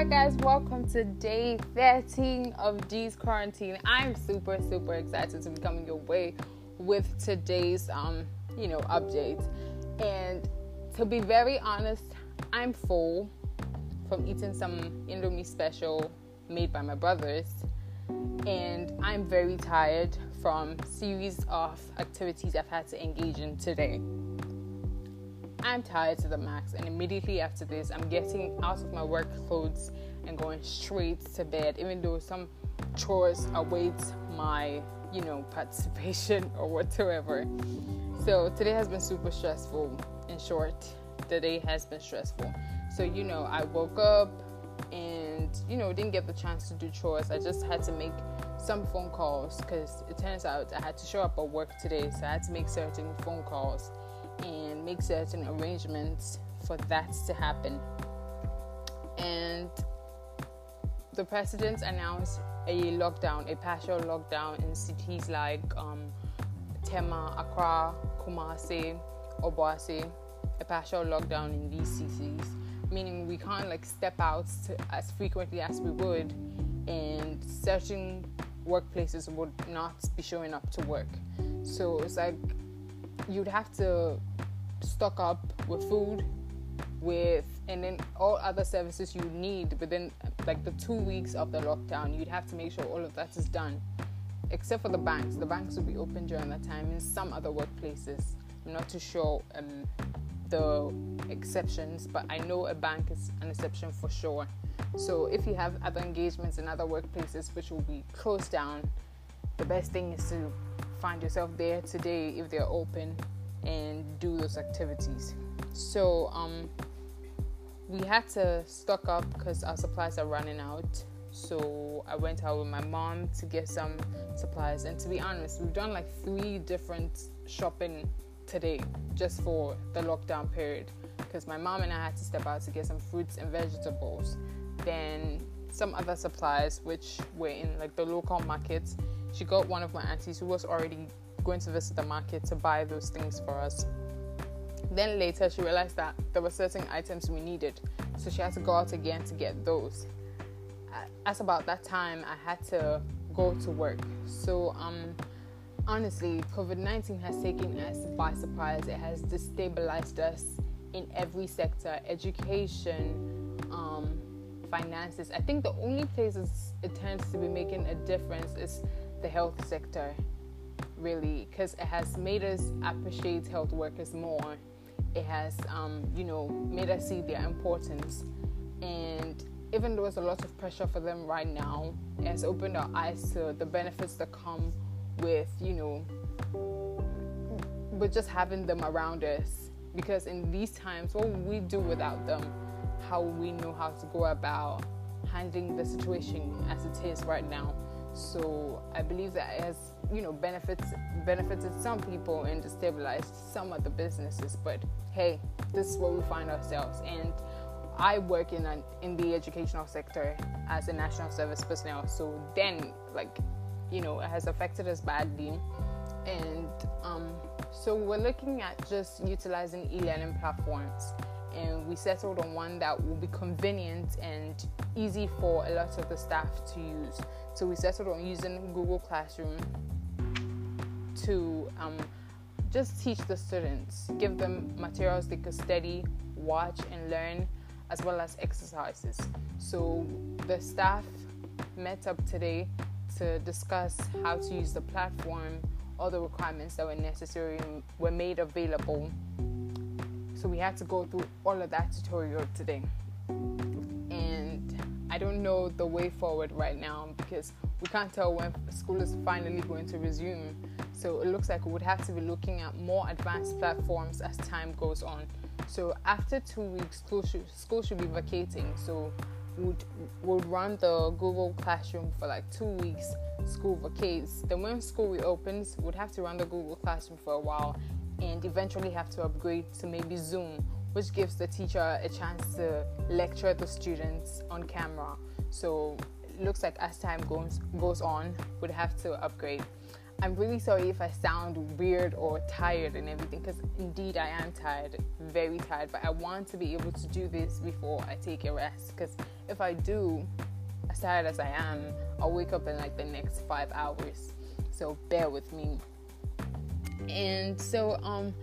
Hi guys, welcome to day 13 of D's quarantine. I'm super super excited to be coming your way with today's um, you know, update. And to be very honest, I'm full from eating some Indomie special made by my brothers. And I'm very tired from series of activities I've had to engage in today. I'm tired to the max, and immediately after this, I'm getting out of my work clothes and going straight to bed, even though some chores await my, you know, participation or whatever. So today has been super stressful. In short, the day has been stressful. So you know, I woke up and you know didn't get the chance to do chores. I just had to make some phone calls because it turns out I had to show up at work today, so I had to make certain phone calls and make certain arrangements for that to happen. And the president announced a lockdown, a partial lockdown in cities like um, Tema, Accra, Kumasi, Obuasi, a partial lockdown in these cities, meaning we can't like step out to, as frequently as we would, and certain workplaces would not be showing up to work. So it's like you'd have to stock up with food, with and then all other services you need within like the two weeks of the lockdown. You'd have to make sure all of that is done, except for the banks. The banks will be open during that time. In some other workplaces, I'm not too sure um, the exceptions, but I know a bank is an exception for sure. So if you have other engagements in other workplaces which will be closed down, the best thing is to find yourself there today if they're open and do those activities. So um, we had to stock up because our supplies are running out. So I went out with my mom to get some supplies. And to be honest, we've done like three different shopping today just for the lockdown period because my mom and I had to step out to get some fruits and vegetables. Then some other supplies which were in like the local markets. She got one of my aunties who was already going to visit the market to buy those things for us. Then later, she realized that there were certain items we needed, so she had to go out again to get those. As about that time, I had to go to work. So, um, honestly, COVID 19 has taken us by surprise. It has destabilized us in every sector education, um, finances. I think the only places it tends to be making a difference is the health sector really because it has made us appreciate health workers more. It has um, you know made us see their importance. And even though there's a lot of pressure for them right now it has opened our eyes to the benefits that come with you know with just having them around us. Because in these times what would we do without them? How we know how to go about handling the situation as it is right now so I believe that it has, you know, benefits benefited some people and destabilized some of the businesses. But hey, this is where we find ourselves. And I work in an, in the educational sector as a national service personnel. So then, like, you know, it has affected us badly. And um, so we're looking at just utilizing e-learning platforms and we settled on one that will be convenient and easy for a lot of the staff to use. So we settled on using Google Classroom to um, just teach the students, give them materials they could study, watch, and learn, as well as exercises. So the staff met up today to discuss how to use the platform, all the requirements that were necessary were made available so we had to go through all of that tutorial today. And I don't know the way forward right now because we can't tell when school is finally going to resume. So it looks like we would have to be looking at more advanced platforms as time goes on. So after two weeks, school should, school should be vacating. So would would run the Google Classroom for like two weeks. School vacates. Then when school reopens, we would have to run the Google Classroom for a while, and eventually have to upgrade to maybe Zoom, which gives the teacher a chance to lecture the students on camera. So it looks like as time goes goes on, we'd have to upgrade. I'm really sorry if I sound weird or tired and everything because indeed I am tired, very tired. But I want to be able to do this before I take a rest because if I do, as tired as I am, I'll wake up in like the next five hours. So bear with me. And so, um,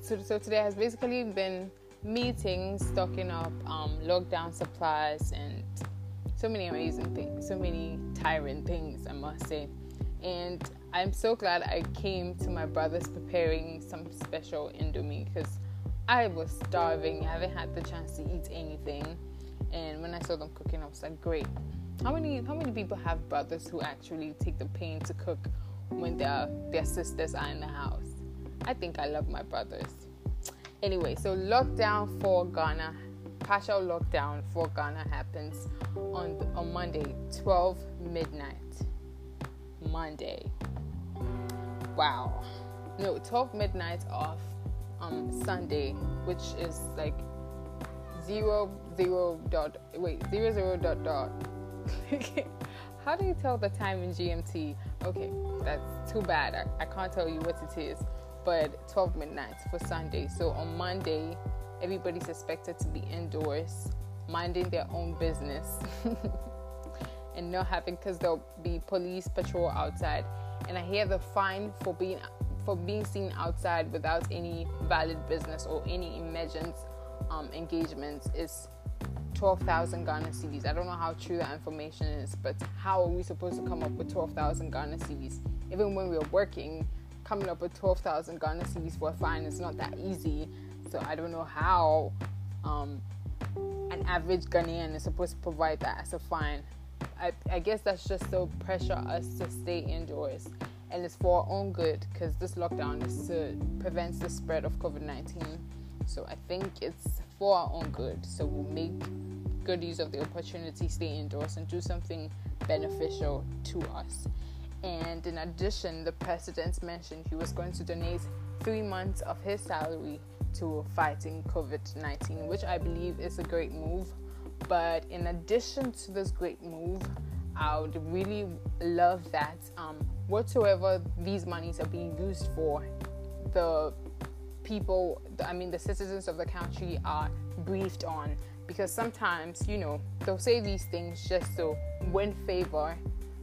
so, so today has basically been meetings, stocking up um, lockdown supplies, and so many amazing things, so many tiring things, I must say. And I'm so glad I came to my brother's preparing some special indomie because I was starving. I haven't had the chance to eat anything. And when I saw them cooking, I was like, great. How many how many people have brothers who actually take the pain to cook when their their sisters are in the house? I think I love my brothers. Anyway, so lockdown for Ghana, partial lockdown for Ghana happens on on Monday, 12 midnight. Monday wow. No, 12 midnight off um Sunday, which is like zero zero dot wait zero zero dot dot. How do you tell the time in GMT? Okay, that's too bad. I, I can't tell you what it is, but 12 midnight for Sunday. So on Monday, everybody's expected to be indoors, minding their own business, and not having because there'll be police patrol outside and I hear the fine for being for being seen outside without any valid business or any emergent um, engagements is 12,000 Ghana cedis. I don't know how true that information is, but how are we supposed to come up with 12,000 Ghana cedis? Even when we're working, coming up with 12,000 Ghana cedis for a fine is not that easy. So I don't know how um, an average Ghanaian is supposed to provide that as a fine. I, I guess that's just to pressure us to stay indoors. And it's for our own good because this lockdown is to prevent the spread of COVID 19. So I think it's for our own good. So we'll make good use of the opportunity, stay indoors, and do something beneficial to us. And in addition, the president mentioned he was going to donate three months of his salary to fighting COVID 19, which I believe is a great move but in addition to this great move, I would really love that um, whatsoever these monies are being used for, the people, I mean, the citizens of the country are briefed on. Because sometimes, you know, they'll say these things just to win favor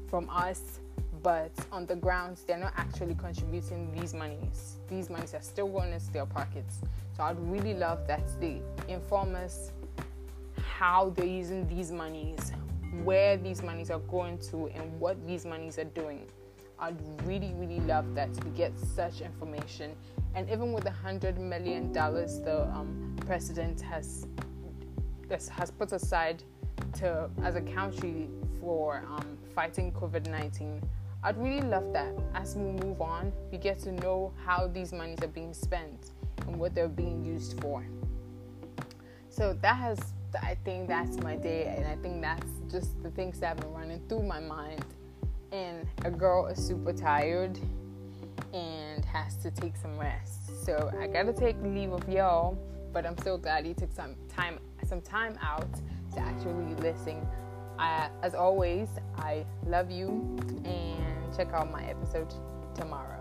from us, but on the grounds, they're not actually contributing these monies. These monies are still going into their pockets. So I'd really love that they inform us how they're using these monies, where these monies are going to, and what these monies are doing. I'd really, really love that we get such information. And even with the hundred million dollars the um, president has has put aside to as a country for um, fighting COVID nineteen, I'd really love that. As we move on, we get to know how these monies are being spent and what they're being used for. So that has I think that's my day, and I think that's just the things that have been running through my mind. And a girl is super tired and has to take some rest. So I gotta take leave of y'all, but I'm so glad you took some time some time out to actually listen. I, as always, I love you and check out my episode tomorrow.